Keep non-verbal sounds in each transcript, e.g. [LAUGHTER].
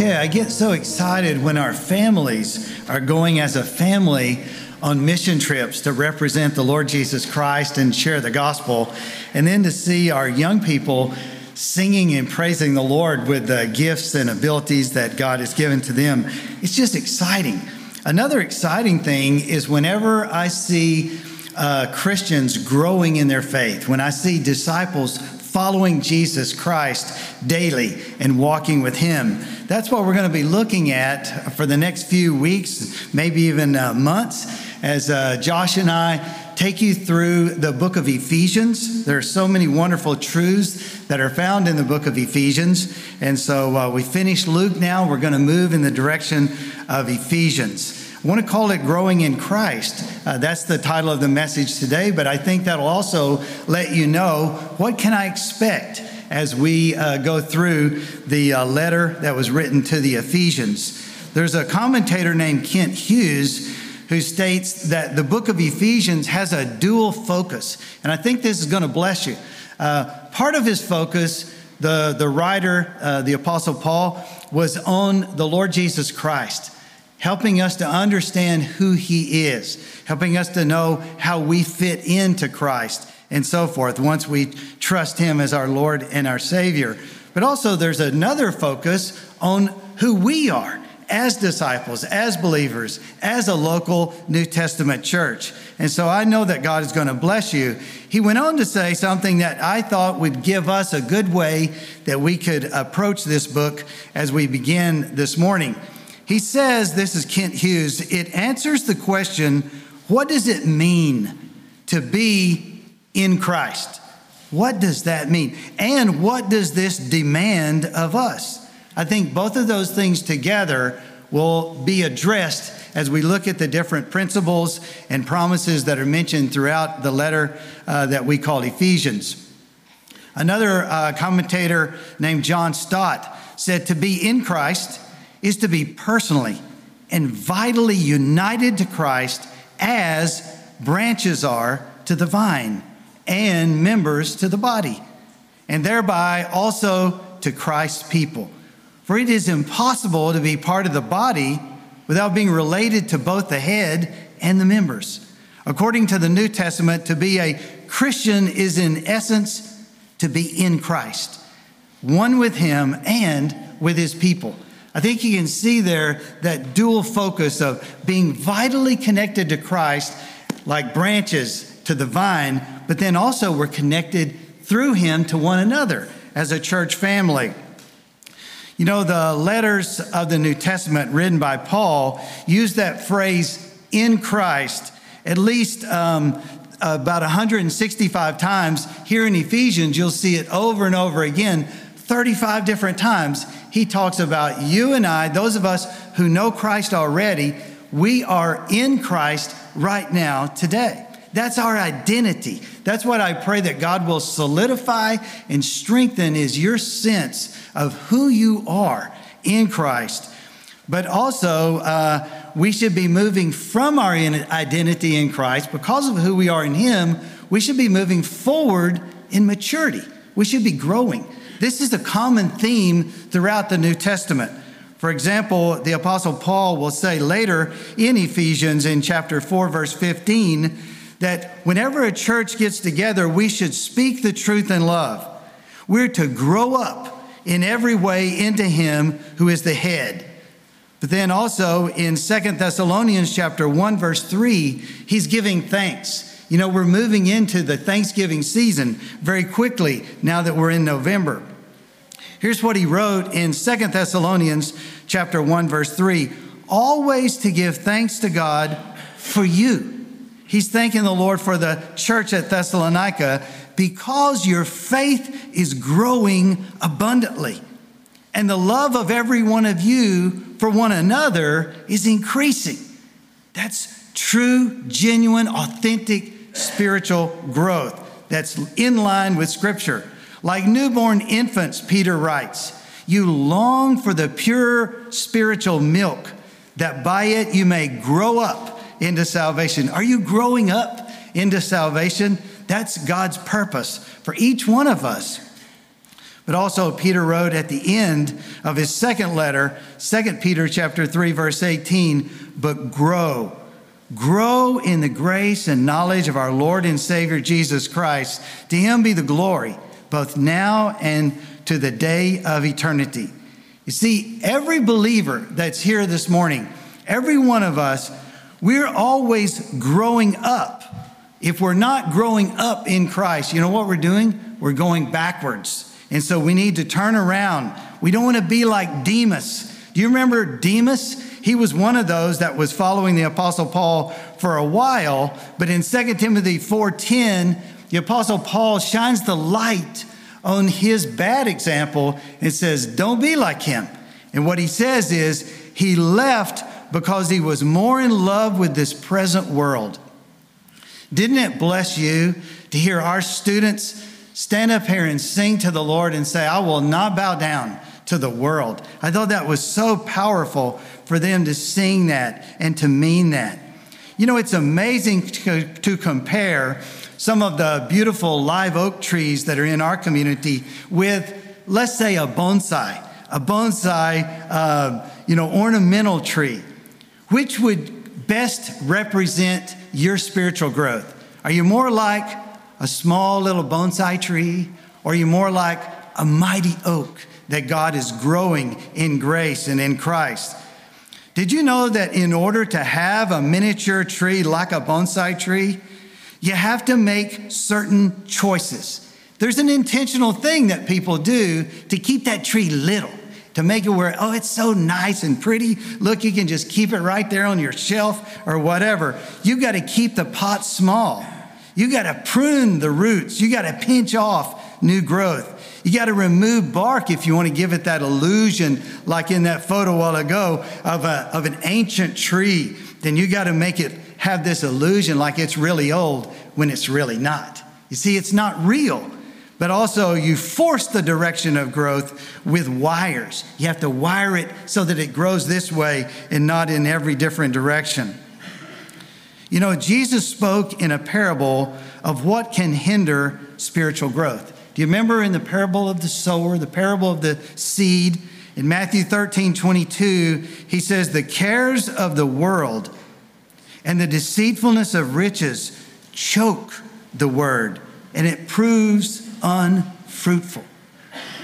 tell you, I get so excited when our families are going as a family on mission trips to represent the Lord Jesus Christ and share the gospel. And then to see our young people singing and praising the Lord with the gifts and abilities that God has given to them. It's just exciting. Another exciting thing is whenever I see uh, Christians growing in their faith, when I see disciples following Jesus Christ daily and walking with Him. That's what we're going to be looking at for the next few weeks, maybe even uh, months, as uh, Josh and I take you through the book of Ephesians. There are so many wonderful truths that are found in the book of Ephesians. And so uh, we finished Luke now. We're going to move in the direction of Ephesians. I want to call it Growing in Christ. Uh, that's the title of the message today, but I think that'll also let you know what can I expect as we uh, go through the uh, letter that was written to the Ephesians. There's a commentator named Kent Hughes who states that the book of Ephesians has a dual focus, and I think this is going to bless you. Uh, part of his focus, the, the writer, uh, the Apostle Paul, was on the Lord Jesus Christ helping us to understand who He is, helping us to know how we fit into Christ and so forth once we trust Him as our Lord and our Savior. But also, there's another focus on who we are as disciples, as believers, as a local New Testament church. And so I know that God is going to bless you. He went on to say something that I thought would give us a good way that we could approach this book as we begin this morning. He says, this is Kent Hughes, it answers the question what does it mean to be in Christ? What does that mean? And what does this demand of us? I think both of those things together will be addressed as we look at the different principles and promises that are mentioned throughout the letter uh, that we call Ephesians. Another uh, commentator named John Stott said to be in Christ is to be personally and vitally united to Christ as branches are to the vine and members to the body, and thereby also to Christ's people. For it is impossible to be part of the body without being related to both the head and the members. According to the New Testament, to be a Christian is in essence to be in Christ, one with Him and with His people. I think you can see there that dual focus of being vitally connected to Christ, like branches to the vine, but then also we're connected through Him to one another as a church family. You know, the letters of the New Testament written by Paul use that phrase in Christ at least um, about 165 times. Here in Ephesians, you'll see it over and over again, 35 different times he talks about you and I, those of us who know Christ already, we are in Christ right now, today. That's our identity. That's what I pray that God will solidify and strengthen is your sense of who you are in Christ. But also, uh, we should be moving from our identity in Christ because of who we are in Him. We should be moving forward in maturity. We should be growing. This is a common theme throughout the New Testament. For example, the Apostle Paul will say later in Ephesians in chapter 4, verse 15, that whenever a church gets together, we should speak the truth in love. We're to grow up in every way into Him who is the head. But then also in Second Thessalonians chapter 1, verse 3, he's giving thanks. You know, we're moving into the Thanksgiving season very quickly now that we're in November. Here's what he wrote in Second Thessalonians chapter 1 verse 3, always to give thanks to God for you. He's thanking the Lord for the church at Thessalonica because your faith is growing abundantly. And the love of every one of you for one another is increasing. That's true, genuine, authentic spiritual growth that's in line with Scripture. Like newborn infants, Peter writes, you long for the pure spiritual milk, that by it you may grow up into salvation. Are you growing up into salvation? That's God's purpose for each one of us. But also Peter wrote at the end of his second letter, 2 Peter chapter 3 verse 18, but grow grow in the grace and knowledge of our Lord and Savior Jesus Christ. To him be the glory both now and to the day of eternity. You see, every believer that's here this morning, every one of us, we're always growing up. If we're not growing up in Christ, you know what we're doing? We're going backwards. And so we need to turn around. We don't want to be like Demas. Do you remember Demas? He was one of those that was following the apostle Paul for a while, but in 2 Timothy 4:10, the apostle Paul shines the light on his bad example and says, "Don't be like him." And what he says is he left because he was more in love with this present world. Didn't it bless you to hear our students stand up here and sing to the Lord and say, I will not bow down to the world. I thought that was so powerful for them to sing that and to mean that. You know, it's amazing to, to compare some of the beautiful live oak trees that are in our community with, let's say, a bonsai, a bonsai, uh, you know, ornamental tree. Which would best represent your spiritual growth? Are you more like a small little bonsai tree, or are you more like a mighty oak that God is growing in grace and in Christ? Did you know that in order to have a miniature tree like a bonsai tree, you have to make certain choices. There's an intentional thing that people do to keep that tree little, to make it where, oh, it's so nice and pretty. Look, you can just keep it right there on your shelf or whatever. You've got to keep the pot small. You got to prune the roots. You got to pinch off new growth. You got to remove bark if you want to give it that illusion, like in that photo a while ago of, a, of an ancient tree. Then you got to make it have this illusion like it's really old when it's really not. You see, it's not real. But also, you force the direction of growth with wires. You have to wire it so that it grows this way and not in every different direction. You know, Jesus spoke in a parable of what can hinder spiritual growth. Do you remember in the parable of the sower, the parable of the seed? In Matthew 13, 22, he says, The cares of the world and the deceitfulness of riches choke the word, and it proves unfruitful.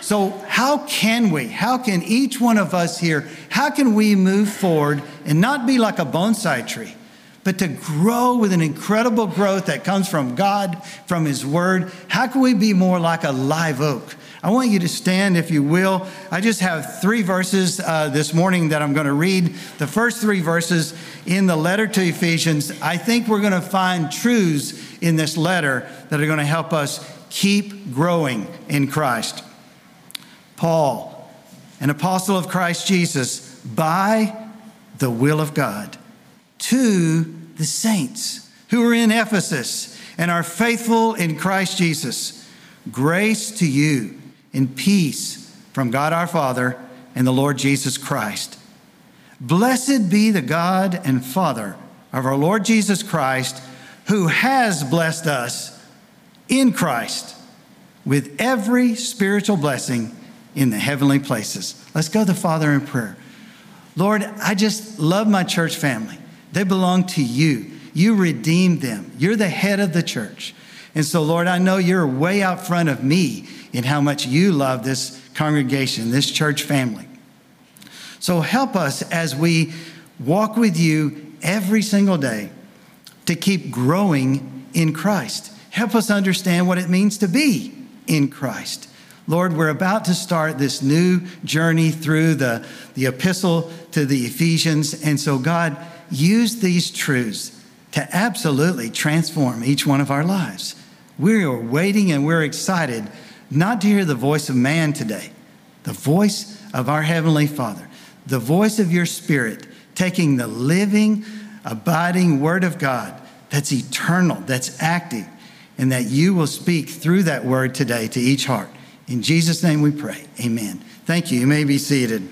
So, how can we, how can each one of us here, how can we move forward and not be like a bonsai tree, but to grow with an incredible growth that comes from God, from His Word? How can we be more like a live oak? I want you to stand, if you will. I just have three verses uh, this morning that I'm going to read. The first three verses in the letter to Ephesians. I think we're going to find truths in this letter that are going to help us keep growing in Christ. Paul, an apostle of Christ Jesus, by the will of God, to the saints who are in Ephesus and are faithful in Christ Jesus. Grace to you in peace from God our Father and the Lord Jesus Christ. Blessed be the God and Father of our Lord Jesus Christ, who has blessed us in Christ with every spiritual blessing in the heavenly places. Let's go to the Father in prayer. Lord, I just love my church family. They belong to you. You redeemed them. You're the head of the church. And so, Lord, I know you're way out front of me in how much you love this congregation, this church family. So help us as we walk with you every single day to keep growing in Christ. Help us understand what it means to be in Christ. Lord, we're about to start this new journey through the, the epistle to the Ephesians. And so, God, use these truths to absolutely transform each one of our lives. We are waiting and we're excited not to hear the voice of man today, the voice of our Heavenly Father, the voice of your Spirit, taking the living, abiding Word of God that's eternal, that's active, and that you will speak through that Word today to each heart. In Jesus' name we pray. Amen. Thank you. You may be seated.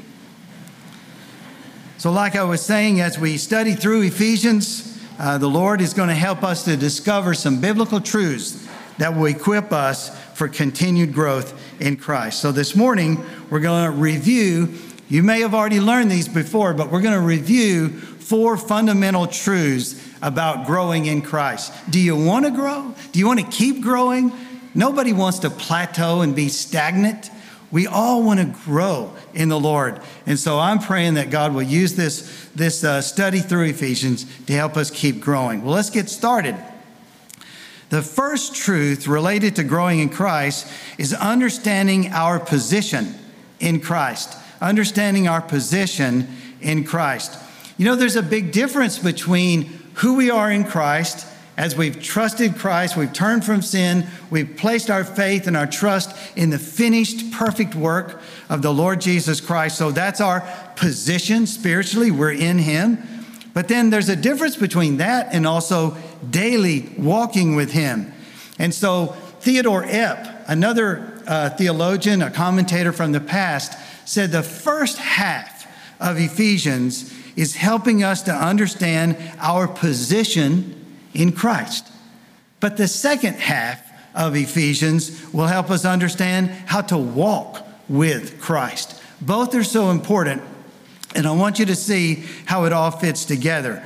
So, like I was saying, as we study through Ephesians, uh, the Lord is going to help us to discover some biblical truths that will equip us for continued growth in Christ. So this morning, we're going to review, you may have already learned these before, but we're going to review four fundamental truths about growing in Christ. Do you want to grow? Do you want to keep growing? Nobody wants to plateau and be stagnant. We all want to grow in the Lord. And so I'm praying that God will use this, this uh, study through Ephesians to help us keep growing. Well, let's get started. The first truth related to growing in Christ is understanding our position in Christ. Understanding our position in Christ. You know, there's a big difference between who we are in Christ as we've trusted Christ, we've turned from sin, we've placed our faith and our trust in the finished, perfect work of the Lord Jesus Christ. So that's our position spiritually, we're in Him. But then there's a difference between that and also daily walking with Him. And so Theodore Epp, another uh, theologian, a commentator from the past, said the first half of Ephesians is helping us to understand our position in Christ. But the second half of Ephesians will help us understand how to walk with Christ. Both are so important, and I want you to see how it all fits together.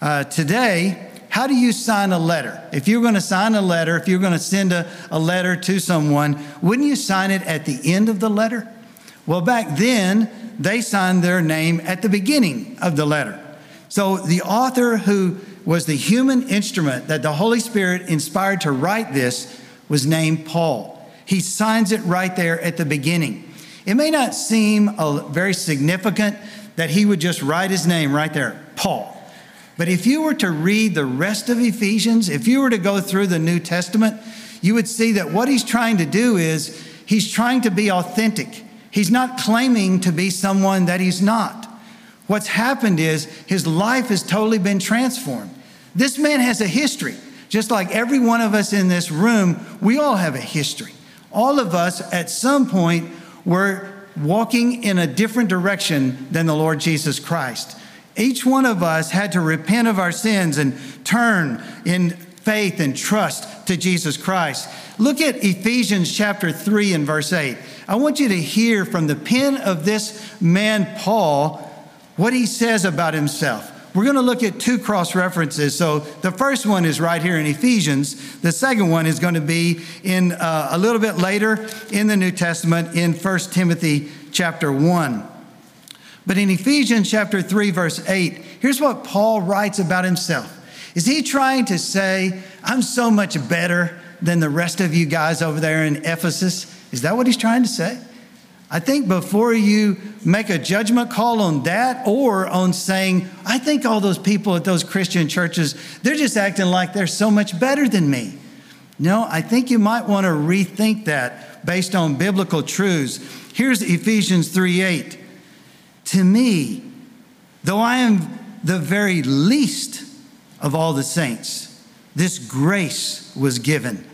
Uh, today, how do you sign a letter? If you're going to sign a letter, if you're going to send a, a letter to someone, wouldn't you sign it at the end of the letter? Well, back then, they signed their name at the beginning of the letter. So the author who was the human instrument that the Holy Spirit inspired to write this was named Paul. He signs it right there at the beginning. It may not seem very significant that he would just write his name right there, Paul. But if you were to read the rest of Ephesians, if you were to go through the New Testament, you would see that what he's trying to do is he's trying to be authentic. He's not claiming to be someone that he's not. What's happened is his life has totally been transformed. This man has a history. Just like every one of us in this room, we all have a history. All of us at some point were walking in a different direction than the Lord Jesus Christ. Each one of us had to repent of our sins and turn in faith and trust to Jesus Christ. Look at Ephesians chapter 3 and verse 8. I want you to hear from the pen of this man, Paul, what he says about himself. We're going to look at two cross references. So the first one is right here in Ephesians. The second one is going to be in uh, a little bit later in the New Testament in 1 Timothy chapter 1. But in Ephesians chapter 3 verse 8, here's what Paul writes about himself. Is he trying to say, I'm so much better than the rest of you guys over there in Ephesus? Is that what he's trying to say? I think before you make a judgment call on that or on saying, I think all those people at those Christian churches, they're just acting like they're so much better than me. No, I think you might want to rethink that based on biblical truths. Here's Ephesians 3 8. To me, though I am the very least of all the saints, this grace was given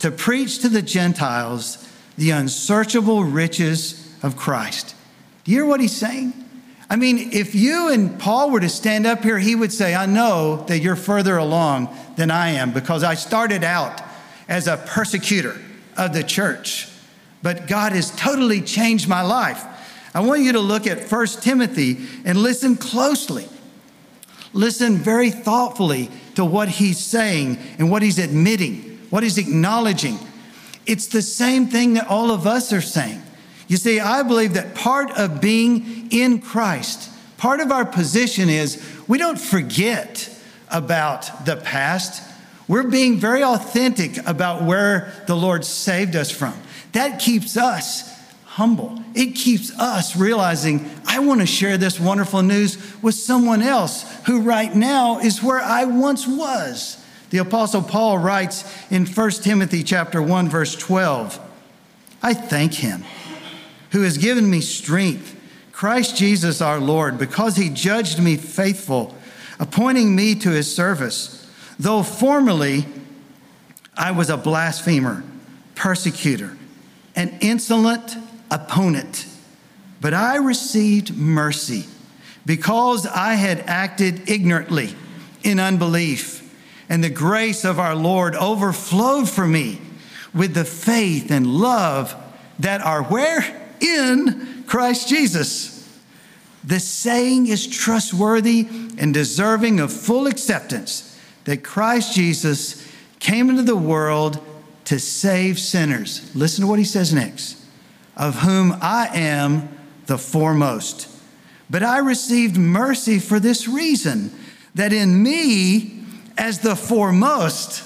to preach to the Gentiles the unsearchable riches of Christ. Do you hear what he's saying? I mean, if you and Paul were to stand up here, he would say, I know that you're further along than I am because I started out as a persecutor of the church, but God has totally changed my life. I want you to look at 1 Timothy and listen closely. Listen very thoughtfully to what he's saying and what he's admitting, what he's acknowledging. It's the same thing that all of us are saying. You see, I believe that part of being in Christ, part of our position is we don't forget about the past. We're being very authentic about where the Lord saved us from. That keeps us humble. It keeps us realizing, I want to share this wonderful news with someone else who right now is where I once was. The apostle Paul writes in 1 Timothy chapter 1 verse 12, I thank him who has given me strength, Christ Jesus our Lord, because he judged me faithful, appointing me to his service, though formerly I was a blasphemer, persecutor, an insolent opponent. But I received mercy because I had acted ignorantly in unbelief and the grace of our Lord overflowed for me with the faith and love that are where? In Christ Jesus. The saying is trustworthy and deserving of full acceptance that Christ Jesus came into the world to save sinners. Listen to what he says next of whom I am the foremost. But I received mercy for this reason that in me, as the foremost,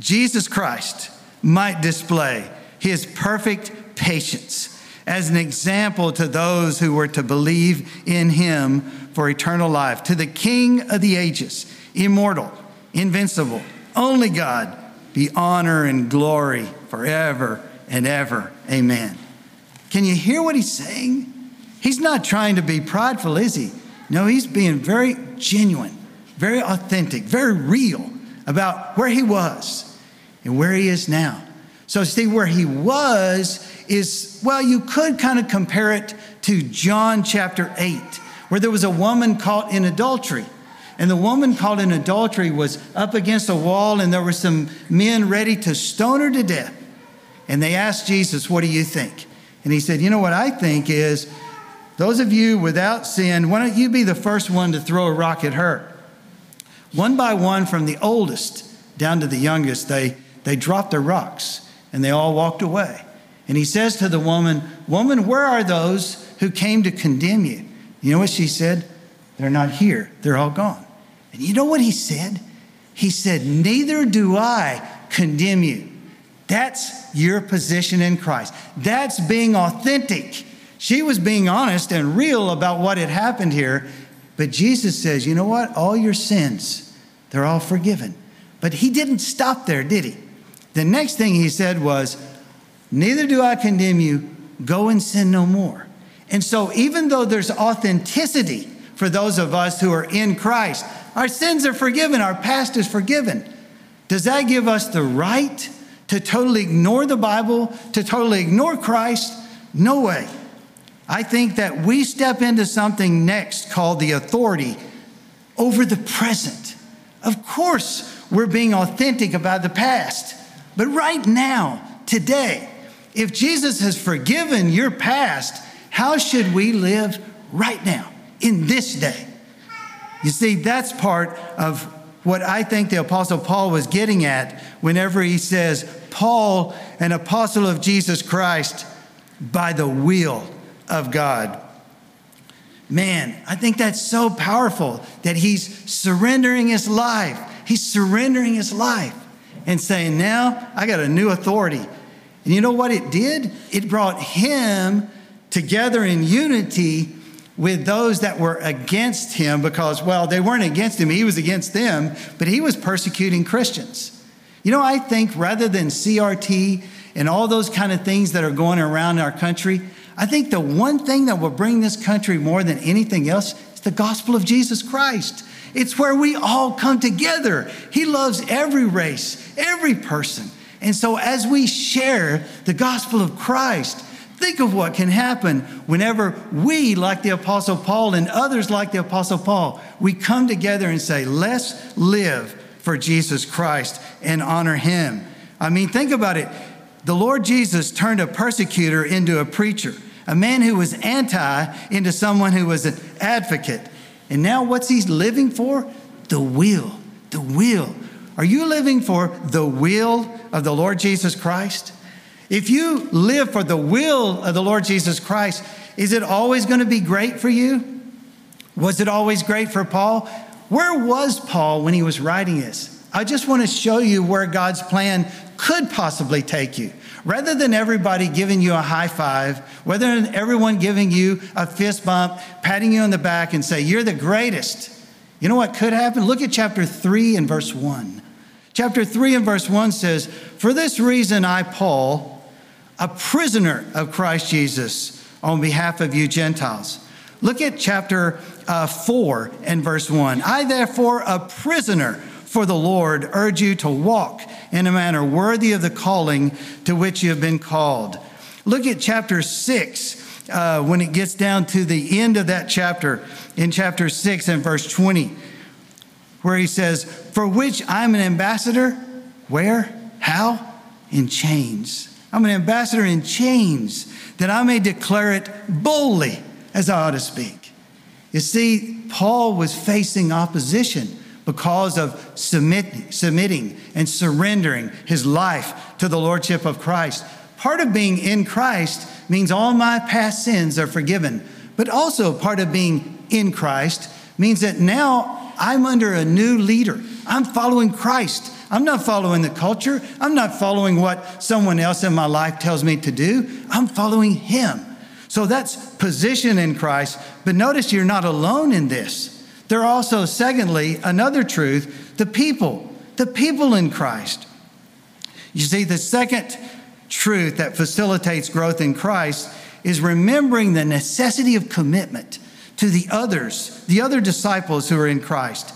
Jesus Christ might display his perfect patience as an example to those who were to believe in him for eternal life. To the King of the ages, immortal, invincible, only God, be honor and glory forever and ever. Amen. Can you hear what he's saying? He's not trying to be prideful, is he? No, he's being very genuine, very authentic, very real about where he was and where he is now. So, see, where he was is, well, you could kind of compare it to John chapter 8, where there was a woman caught in adultery. And the woman caught in adultery was up against a wall, and there were some men ready to stone her to death. And they asked Jesus, What do you think? And he said, You know what I think is, those of you without sin, why don't you be the first one to throw a rock at her? One by one, from the oldest down to the youngest, they, they dropped their rocks and they all walked away. And he says to the woman, Woman, where are those who came to condemn you? You know what she said? They're not here, they're all gone. And you know what he said? He said, Neither do I condemn you. That's your position in Christ. That's being authentic. She was being honest and real about what had happened here. But Jesus says, you know what? All your sins, they're all forgiven. But he didn't stop there, did he? The next thing he said was, Neither do I condemn you. Go and sin no more. And so, even though there's authenticity for those of us who are in Christ, our sins are forgiven, our past is forgiven. Does that give us the right to totally ignore the Bible, to totally ignore Christ? No way. I think that we step into something next called the authority over the present. Of course, we're being authentic about the past, but right now, today, if Jesus has forgiven your past, how should we live right now, in this day? You see, that's part of what I think the Apostle Paul was getting at whenever he says, Paul, an apostle of Jesus Christ, by the will of God. Man, I think that's so powerful that he's surrendering his life. He's surrendering his life and saying, Now I got a new authority. And you know what it did? It brought him together in unity with those that were against him because, well, they weren't against him, he was against them, but he was persecuting Christians. You know, I think rather than CRT and all those kind of things that are going around our country, I think the one thing that will bring this country more than anything else is the gospel of Jesus Christ. It's where we all come together. He loves every race, every person. And so, as we share the gospel of Christ, think of what can happen whenever we, like the Apostle Paul and others like the Apostle Paul, we come together and say, let's live for Jesus Christ and honor him. I mean, think about it. The Lord Jesus turned a persecutor into a preacher, a man who was anti into someone who was an advocate. And now, what's he living for? The will. The will. Are you living for the will of the Lord Jesus Christ? If you live for the will of the Lord Jesus Christ, is it always going to be great for you? Was it always great for Paul? Where was Paul when he was writing this? I just want to show you where God's plan could possibly take you. Rather than everybody giving you a high five, rather than everyone giving you a fist bump, patting you on the back and say, You're the greatest. You know what could happen? Look at chapter 3 and verse 1. Chapter 3 and verse 1 says, For this reason I, Paul, a prisoner of Christ Jesus, on behalf of you Gentiles. Look at chapter uh, 4 and verse 1. I, therefore, a prisoner for the Lord, urge you to walk in a manner worthy of the calling to which you have been called. Look at chapter 6 uh, when it gets down to the end of that chapter, in chapter 6 and verse 20, where he says, For which I'm an ambassador. Where? How? in chains. I'm an ambassador in chains that I may declare it boldly as I ought to speak. You see, Paul was facing opposition because of submit, submitting and surrendering his life to the Lordship of Christ. Part of being in Christ means all my past sins are forgiven, but also part of being in Christ means that now I'm under a new leader. I'm following Christ. I'm not following the culture. I'm not following what someone else in my life tells me to do. I'm following Him. So that's position in Christ. But notice you're not alone in this. There are also, secondly, another truth the people, the people in Christ. You see, the second truth that facilitates growth in Christ is remembering the necessity of commitment to the others, the other disciples who are in Christ.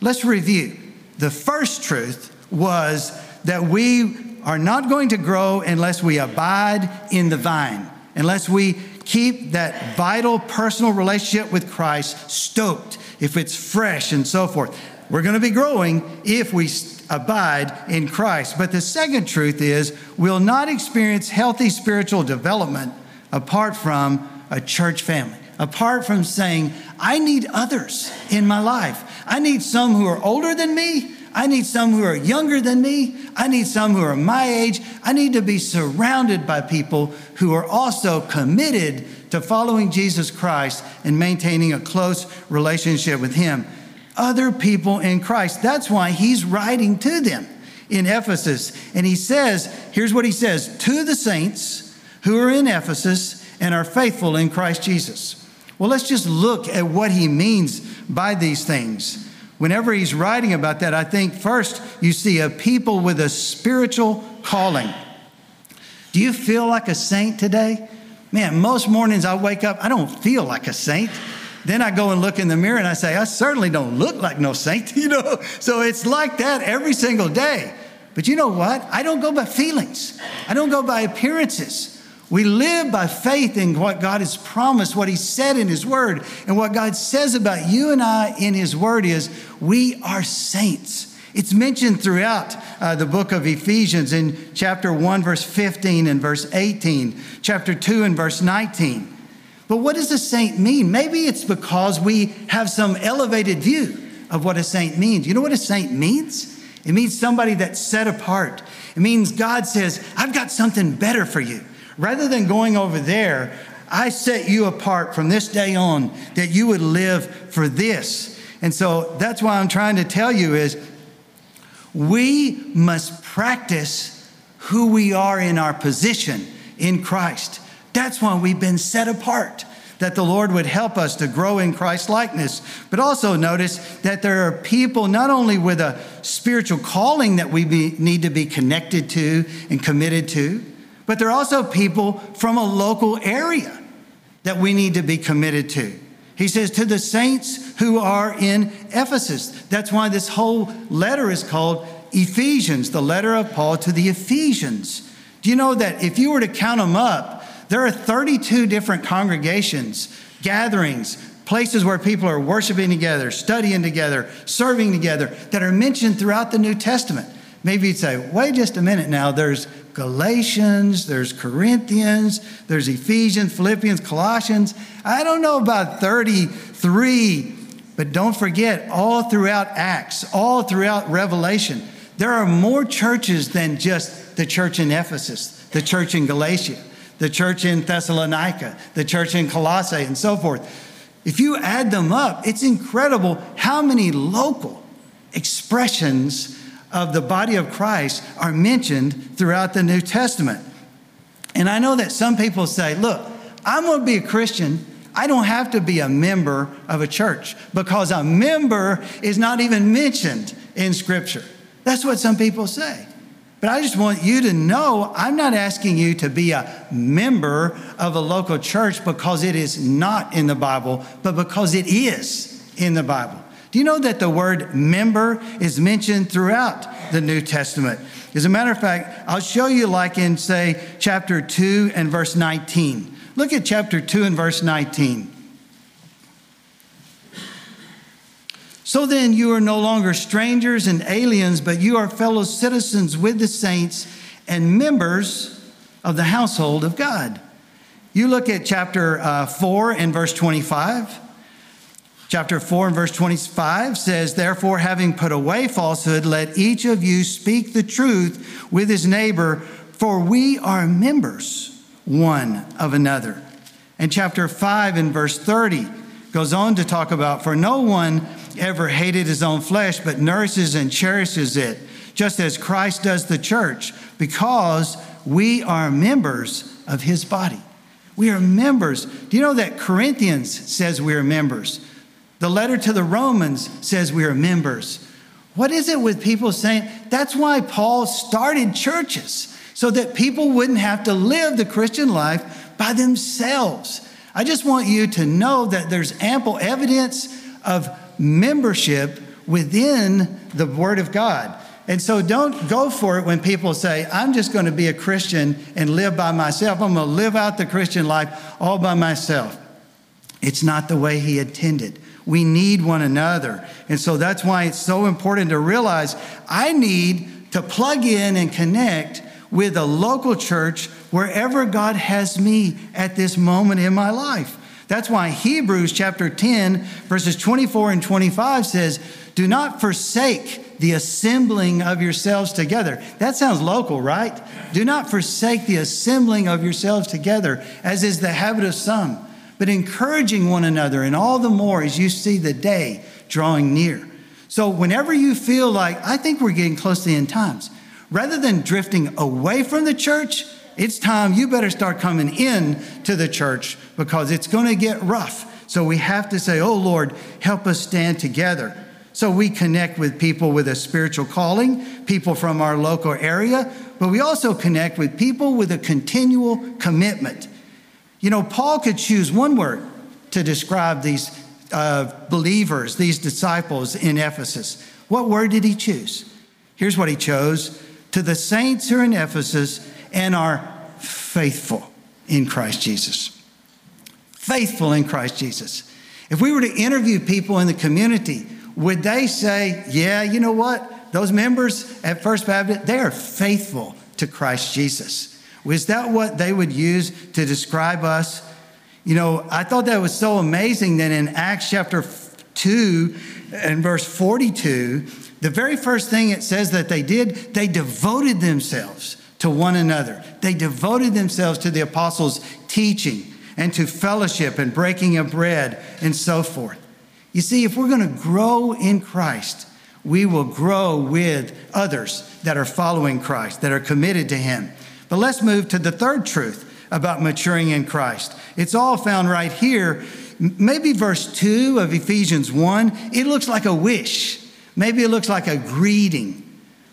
Let's review. The first truth was that we are not going to grow unless we abide in the vine, unless we keep that vital personal relationship with Christ stoked, if it's fresh and so forth. We're going to be growing if we abide in Christ. But the second truth is we'll not experience healthy spiritual development apart from a church family apart from saying, I need others in my life. I need some who are older than me. I need some who are younger than me. I need some who are my age. I need to be surrounded by people who are also committed to following Jesus Christ and maintaining a close relationship with Him. Other people in Christ. That's why He's writing to them in Ephesus. And He says, here's what He says to the saints who are in Ephesus and are faithful in Christ Jesus. Well, let's just look at what he means by these things. Whenever he's writing about that, I think first you see a people with a spiritual calling. Do you feel like a saint today? Man, most mornings I wake up, I don't feel like a saint. Then I go and look in the mirror and I say, I certainly don't look like no saint, [LAUGHS] you know? So it's like that every single day. But you know what? I don't go by feelings, I don't go by appearances. We live by faith in what God has promised, what He said in His Word. And what God says about you and I in His Word is we are saints. It's mentioned throughout uh, the book of Ephesians in chapter 1, verse 15 and verse 18, chapter 2 and verse 19. But what does a saint mean? Maybe it's because we have some elevated view of what a saint means. You know what a saint means? It means somebody that's set apart. It means God says, I've got something better for you rather than going over there, I set you apart from this day on that you would live for this. And so that's why I'm trying to tell you is we must practice who we are in our position in Christ. That's why we've been set apart that the Lord would help us to grow in Christ likeness. But also notice that there are people not only with a spiritual calling that we be, need to be connected to and committed to, but there are also people from a local area that we need to be committed to. He says, to the saints who are in Ephesus. That's why this whole letter is called Ephesians, the letter of Paul to the Ephesians. Do you know that if you were to count them up, there are 32 different congregations, gatherings, places where people are worshiping together, studying together, serving together that are mentioned throughout the New Testament. Maybe you'd say, wait just a minute now, there's Galatians, there's Corinthians, there's Ephesians, Philippians, Colossians. I don't know about 33, but don't forget, all throughout Acts, all throughout Revelation, there are more churches than just the church in Ephesus, the church in Galatia, the church in Thessalonica, the church in Colossae, and so forth. If you add them up, it's incredible how many local expressions of the body of Christ are mentioned throughout the New Testament. And I know that some people say, look, I'm going to be a Christian. I don't have to be a member of a church because a member is not even mentioned in Scripture. That's what some people say. But I just want you to know I'm not asking you to be a member of a local church because it is not in the Bible, but because it is in the Bible. Do you know that the word member is mentioned throughout the New Testament? As a matter of fact, I'll show you, like in, say, chapter 2 and verse 19. Look at chapter 2 and verse 19. So then, you are no longer strangers and aliens, but you are fellow citizens with the saints and members of the household of God. You look at chapter uh, 4 and verse 25. Chapter 4 and verse 25 says, Therefore, having put away falsehood, let each of you speak the truth with his neighbor, for we are members one of another. And chapter 5 and verse 30 goes on to talk about, For no one ever hated his own flesh, but nourishes and cherishes it, just as Christ does the church, because we are members of his body. We are members. Do you know that Corinthians says we are members? The letter to the Romans says we are members. What is it with people saying? That's why Paul started churches, so that people wouldn't have to live the Christian life by themselves. I just want you to know that there's ample evidence of membership within the Word of God. And so don't go for it when people say, I'm just going to be a Christian and live by myself. I'm going to live out the Christian life all by myself. It's not the way he intended. We need one another. And so that's why it's so important to realize I need to plug in and connect with a local church wherever God has me at this moment in my life. That's why Hebrews chapter 10, verses 24 and 25 says, Do not forsake the assembling of yourselves together. That sounds local, right? Do not forsake the assembling of yourselves together, as is the habit of some but encouraging one another, and all the more as you see the day drawing near. So, whenever you feel like, I think we're getting close to the end times, rather than drifting away from the church, it's time you better start coming in to the church because it's going to get rough. So, we have to say, Oh Lord, help us stand together. So, we connect with people with a spiritual calling, people from our local area, but we also connect with people with a continual commitment you know, Paul could choose one word to describe these uh, believers, these disciples in Ephesus. What word did he choose? Here's what he chose to the saints who are in Ephesus and are faithful in Christ Jesus. Faithful in Christ Jesus. If we were to interview people in the community, would they say, yeah, you know what? Those members at First Baptist, they are faithful to Christ Jesus. Was that what they would use to describe us? You know, I thought that was so amazing that in Acts chapter 2 and verse 42, the very first thing it says that they did, they devoted themselves to one another. They devoted themselves to the apostles' teaching and to fellowship and breaking of bread and so forth. You see, if we're going to grow in Christ, we will grow with others that are following Christ, that are committed to Him. But let's move to the third truth about maturing in Christ. It's all found right here. Maybe verse 2 of Ephesians 1, it looks like a wish. Maybe it looks like a greeting.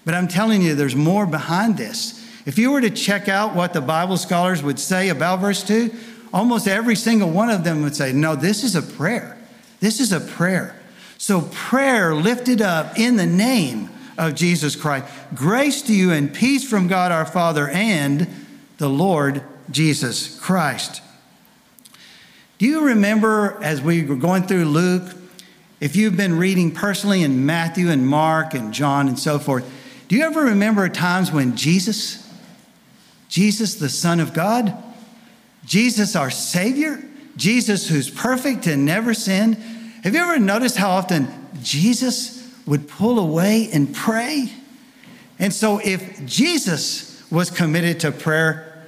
But I'm telling you, there's more behind this. If you were to check out what the Bible scholars would say about verse 2, almost every single one of them would say, No, this is a prayer. This is a prayer. So, prayer lifted up in the name of Jesus Christ. Grace to you and peace from God our Father and the Lord Jesus Christ. Do you remember as we were going through Luke, if you've been reading personally in Matthew and Mark and John and so forth, do you ever remember times when Jesus, Jesus the Son of God, Jesus our Savior, Jesus who's perfect and never sinned, have you ever noticed how often Jesus would pull away and pray. And so, if Jesus was committed to prayer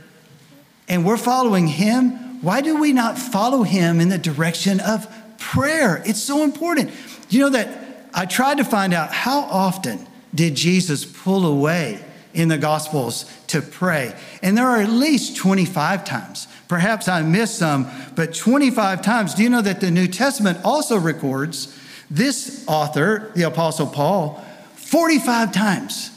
and we're following him, why do we not follow him in the direction of prayer? It's so important. You know that I tried to find out how often did Jesus pull away in the Gospels to pray? And there are at least 25 times. Perhaps I missed some, but 25 times. Do you know that the New Testament also records this author, the Apostle Paul, 45 times,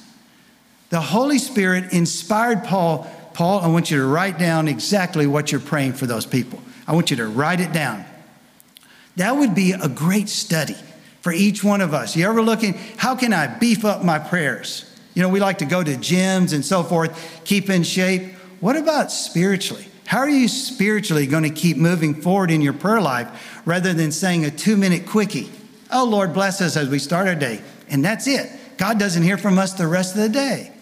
the Holy Spirit inspired Paul. Paul, I want you to write down exactly what you're praying for those people. I want you to write it down. That would be a great study for each one of us. You ever looking, how can I beef up my prayers? You know, we like to go to gyms and so forth, keep in shape. What about spiritually? How are you spiritually going to keep moving forward in your prayer life rather than saying a two minute quickie? Oh, Lord, bless us as we start our day. And that's it. God doesn't hear from us the rest of the day.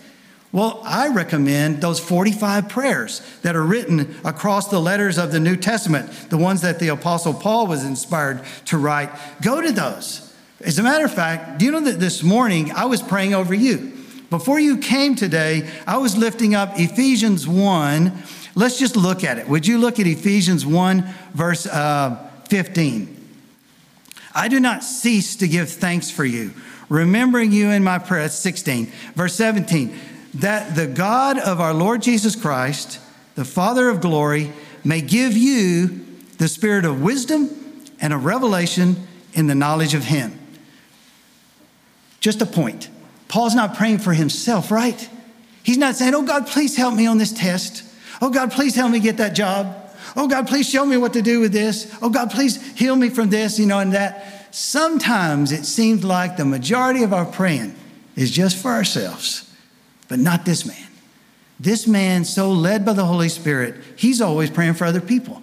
Well, I recommend those 45 prayers that are written across the letters of the New Testament, the ones that the Apostle Paul was inspired to write. Go to those. As a matter of fact, do you know that this morning I was praying over you? Before you came today, I was lifting up Ephesians 1. Let's just look at it. Would you look at Ephesians 1, verse uh, 15? I do not cease to give thanks for you, remembering you in my prayer. 16. Verse 17 that the God of our Lord Jesus Christ, the Father of glory, may give you the spirit of wisdom and of revelation in the knowledge of Him. Just a point. Paul's not praying for himself, right? He's not saying, Oh God, please help me on this test. Oh God, please help me get that job. Oh God, please show me what to do with this. Oh God, please heal me from this, you know, and that. Sometimes it seems like the majority of our praying is just for ourselves but not this man. This man, so led by the Holy Spirit, he's always praying for other people.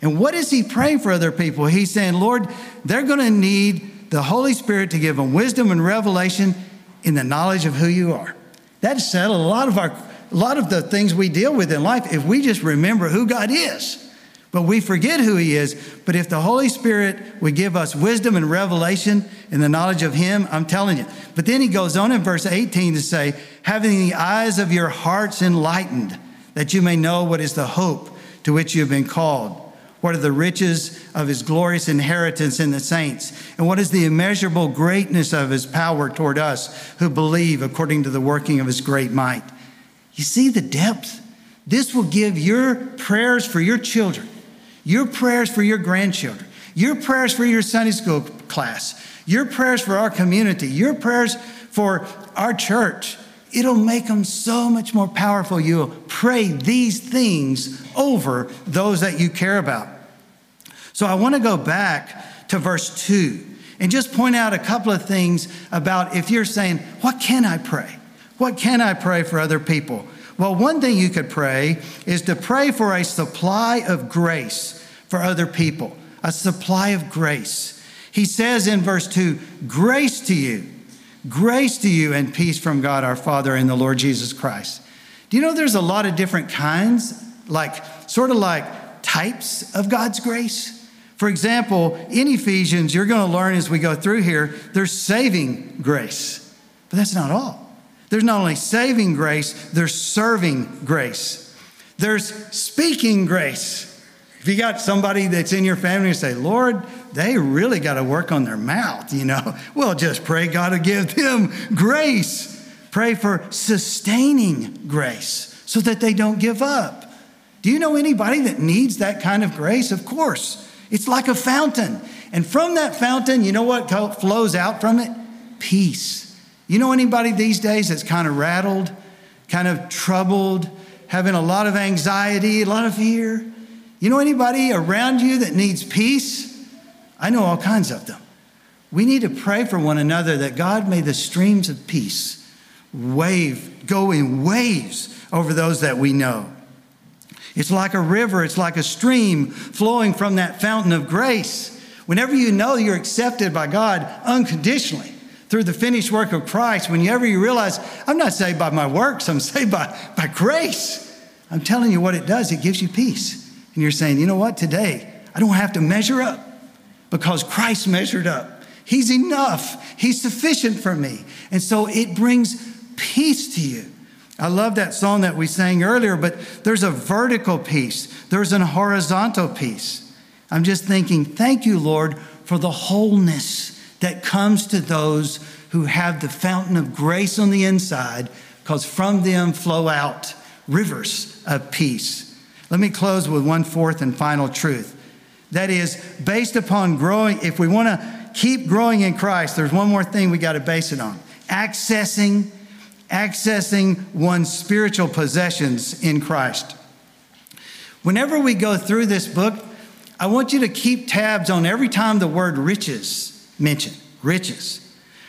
And what is he praying for other people? He's saying, Lord, they're going to need the Holy Spirit to give them wisdom and revelation in the knowledge of who you are. That settled a lot of our a lot of the things we deal with in life if we just remember who God is. But we forget who He is. But if the Holy Spirit would give us wisdom and revelation in the knowledge of Him, I'm telling you. But then He goes on in verse 18 to say, having the eyes of your hearts enlightened, that you may know what is the hope to which you have been called. What are the riches of his glorious inheritance in the saints? And what is the immeasurable greatness of his power toward us who believe according to the working of his great might? You see the depth? This will give your prayers for your children your prayers for your grandchildren, your prayers for your Sunday school class, your prayers for our community, your prayers for our church, it'll make them so much more powerful. You'll pray these things over those that you care about. So I want to go back to verse 2 and just point out a couple of things about if you're saying, What can I pray? What can I pray for other people? Well, one thing you could pray is to pray for a supply of grace for other people, a supply of grace. He says in verse 2 grace to you, grace to you, and peace from God our Father and the Lord Jesus Christ. Do you know there's a lot of different kinds, like sort of like types of God's grace? For example, in Ephesians, you're going to learn as we go through here, there's saving grace. But that's not all. There's not only saving grace, there's serving grace. There's speaking grace. If you got somebody that's in your family and say, Lord, they really got to work on their mouth, you know, [LAUGHS] well, just pray God to give them grace. Pray for sustaining grace so that they don't give up. Do you know anybody that needs that kind of grace? Of course. It's like a fountain. And from that fountain, you know what flows out from it? Peace. You know anybody these days that's kind of rattled, kind of troubled, having a lot of anxiety, a lot of fear? You know anybody around you that needs peace? I know all kinds of them. We need to pray for one another that God may the streams of peace wave, go in waves over those that we know. It's like a river, it's like a stream flowing from that fountain of grace. Whenever you know you're accepted by God unconditionally through the finished work of Christ, whenever you realize, I'm not saved by my works, I'm saved by, by grace, I'm telling you what it does, it gives you peace and you're saying, you know what, today I don't have to measure up because Christ measured up. He's enough, He's sufficient for me. And so it brings peace to you. I love that song that we sang earlier, but there's a vertical peace, there's a horizontal peace. I'm just thinking, thank you, Lord, for the wholeness that comes to those who have the fountain of grace on the inside, because from them flow out rivers of peace. Let me close with one fourth and final truth. That is, based upon growing, if we want to keep growing in Christ, there's one more thing we got to base it on accessing, accessing one's spiritual possessions in Christ. Whenever we go through this book, I want you to keep tabs on every time the word riches mentioned. Riches.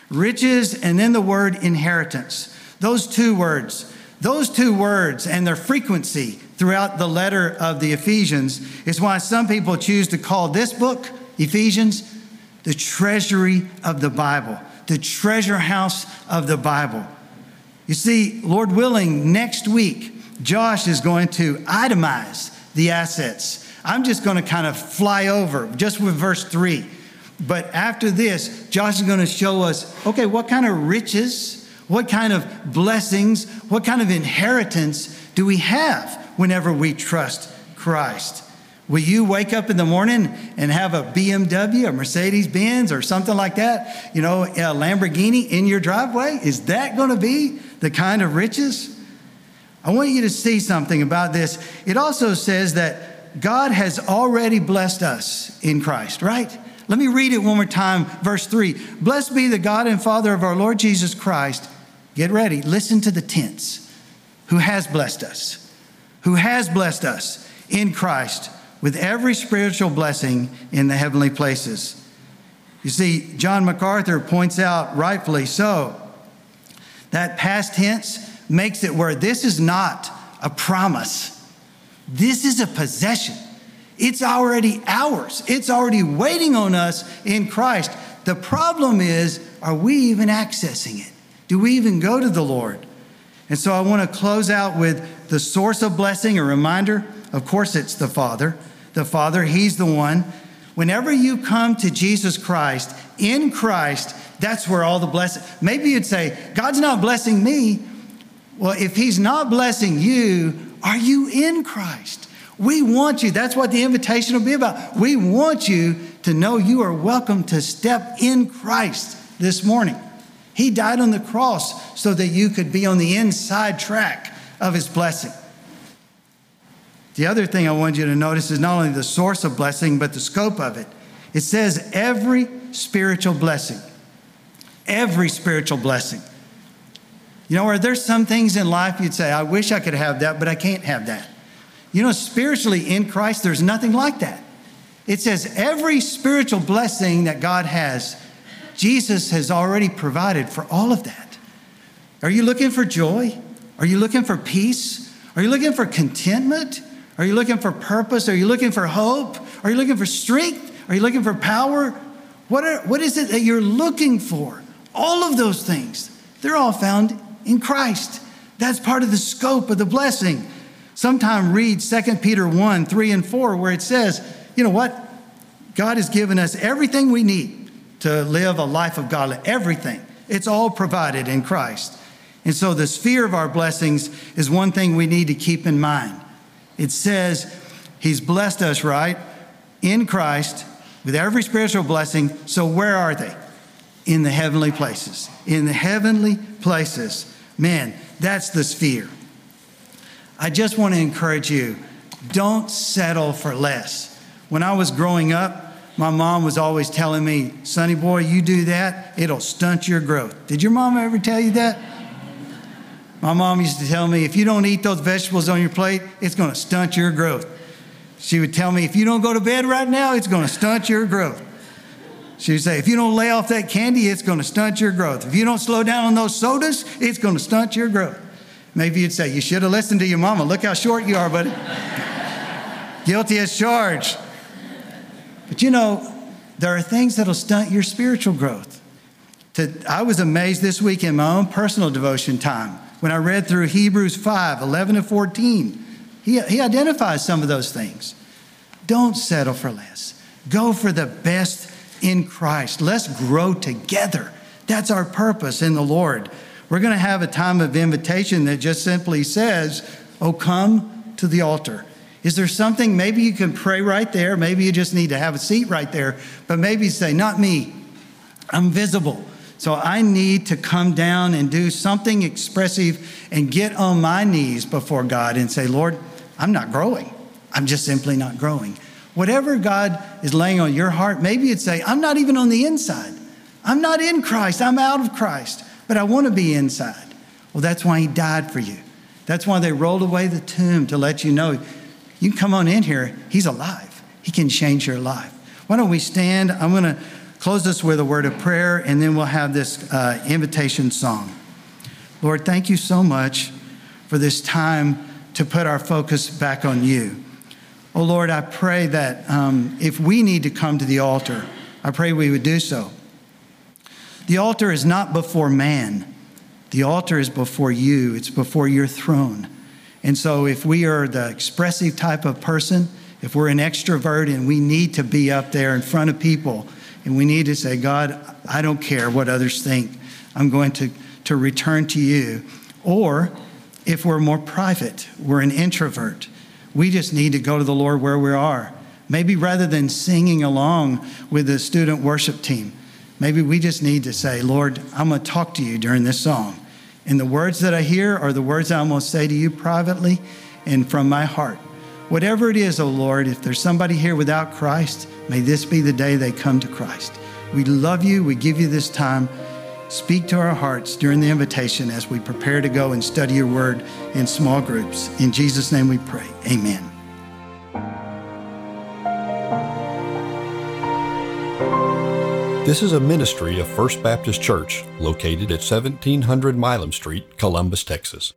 Riches, and then the word inheritance. Those two words. Those two words and their frequency throughout the letter of the Ephesians is why some people choose to call this book, Ephesians, the treasury of the Bible, the treasure house of the Bible. You see, Lord willing, next week, Josh is going to itemize the assets. I'm just going to kind of fly over just with verse 3. But after this, Josh is going to show us okay, what kind of riches, what kind of blessings, what kind of inheritance do we have whenever we trust Christ? Will you wake up in the morning and have a BMW, a Mercedes Benz, or something like that? You know, a Lamborghini in your driveway? Is that going to be the kind of riches? I want you to see something about this. It also says that God has already blessed us in Christ, right? Let me read it one more time, verse 3. Blessed be the God and Father of our Lord Jesus Christ. Get ready, listen to the tense. Who has blessed us, who has blessed us in Christ with every spiritual blessing in the heavenly places. You see, John MacArthur points out, rightfully so, that past tense makes it where this is not a promise, this is a possession. It's already ours, it's already waiting on us in Christ. The problem is, are we even accessing it? Do we even go to the Lord? And so I want to close out with the source of blessing, a reminder. Of course, it's the Father the Father. He's the one. Whenever you come to Jesus Christ, in Christ, that's where all the blessing. Maybe you'd say, God's not blessing me. Well, if He's not blessing you, are you in Christ? We want you. That's what the invitation will be about. We want you to know you are welcome to step in Christ this morning. He died on the cross so that you could be on the inside track of His blessing. The other thing I want you to notice is not only the source of blessing, but the scope of it. It says every spiritual blessing. Every spiritual blessing. You know, are there some things in life you'd say, I wish I could have that, but I can't have that? You know, spiritually in Christ, there's nothing like that. It says every spiritual blessing that God has, Jesus has already provided for all of that. Are you looking for joy? Are you looking for peace? Are you looking for contentment? Are you looking for purpose? Are you looking for hope? Are you looking for strength? Are you looking for power? What, are, what is it that you're looking for? All of those things, they're all found in Christ. That's part of the scope of the blessing. Sometime read 2 Peter 1 3 and 4, where it says, you know what? God has given us everything we need to live a life of God. Everything. It's all provided in Christ. And so the sphere of our blessings is one thing we need to keep in mind. It says he's blessed us, right? In Christ with every spiritual blessing. So where are they? In the heavenly places. In the heavenly places. Man, that's the sphere. I just want to encourage you don't settle for less. When I was growing up, my mom was always telling me, Sonny boy, you do that, it'll stunt your growth. Did your mom ever tell you that? My mom used to tell me, if you don't eat those vegetables on your plate, it's going to stunt your growth. She would tell me, if you don't go to bed right now, it's going to stunt your growth. She would say, if you don't lay off that candy, it's going to stunt your growth. If you don't slow down on those sodas, it's going to stunt your growth. Maybe you'd say, you should have listened to your mama. Look how short you are, buddy. [LAUGHS] Guilty as charged. But you know, there are things that'll stunt your spiritual growth. I was amazed this week in my own personal devotion time when I read through Hebrews 5 11 and 14. He, he identifies some of those things. Don't settle for less, go for the best in Christ. Let's grow together. That's our purpose in the Lord. We're going to have a time of invitation that just simply says, Oh, come to the altar. Is there something? Maybe you can pray right there. Maybe you just need to have a seat right there. But maybe say, Not me. I'm visible. So I need to come down and do something expressive and get on my knees before God and say, Lord, I'm not growing. I'm just simply not growing. Whatever God is laying on your heart, maybe you'd say, I'm not even on the inside. I'm not in Christ. I'm out of Christ, but I want to be inside. Well, that's why He died for you. That's why they rolled away the tomb to let you know you can come on in here. He's alive. He can change your life. Why don't we stand? I'm going to close us with a word of prayer, and then we'll have this uh, invitation song. Lord, thank you so much for this time to put our focus back on you. Oh Lord, I pray that um, if we need to come to the altar, I pray we would do so. The altar is not before man, The altar is before you, it's before your throne. And so, if we are the expressive type of person, if we're an extrovert and we need to be up there in front of people and we need to say, God, I don't care what others think, I'm going to, to return to you. Or if we're more private, we're an introvert, we just need to go to the Lord where we are. Maybe rather than singing along with the student worship team, maybe we just need to say, Lord, I'm going to talk to you during this song. And the words that I hear are the words I'm going to say to you privately and from my heart. Whatever it is, O oh Lord, if there's somebody here without Christ, may this be the day they come to Christ. We love you. We give you this time. Speak to our hearts during the invitation as we prepare to go and study your word in small groups. In Jesus' name we pray. Amen. This is a ministry of First Baptist Church located at 1700 Milam Street, Columbus, Texas.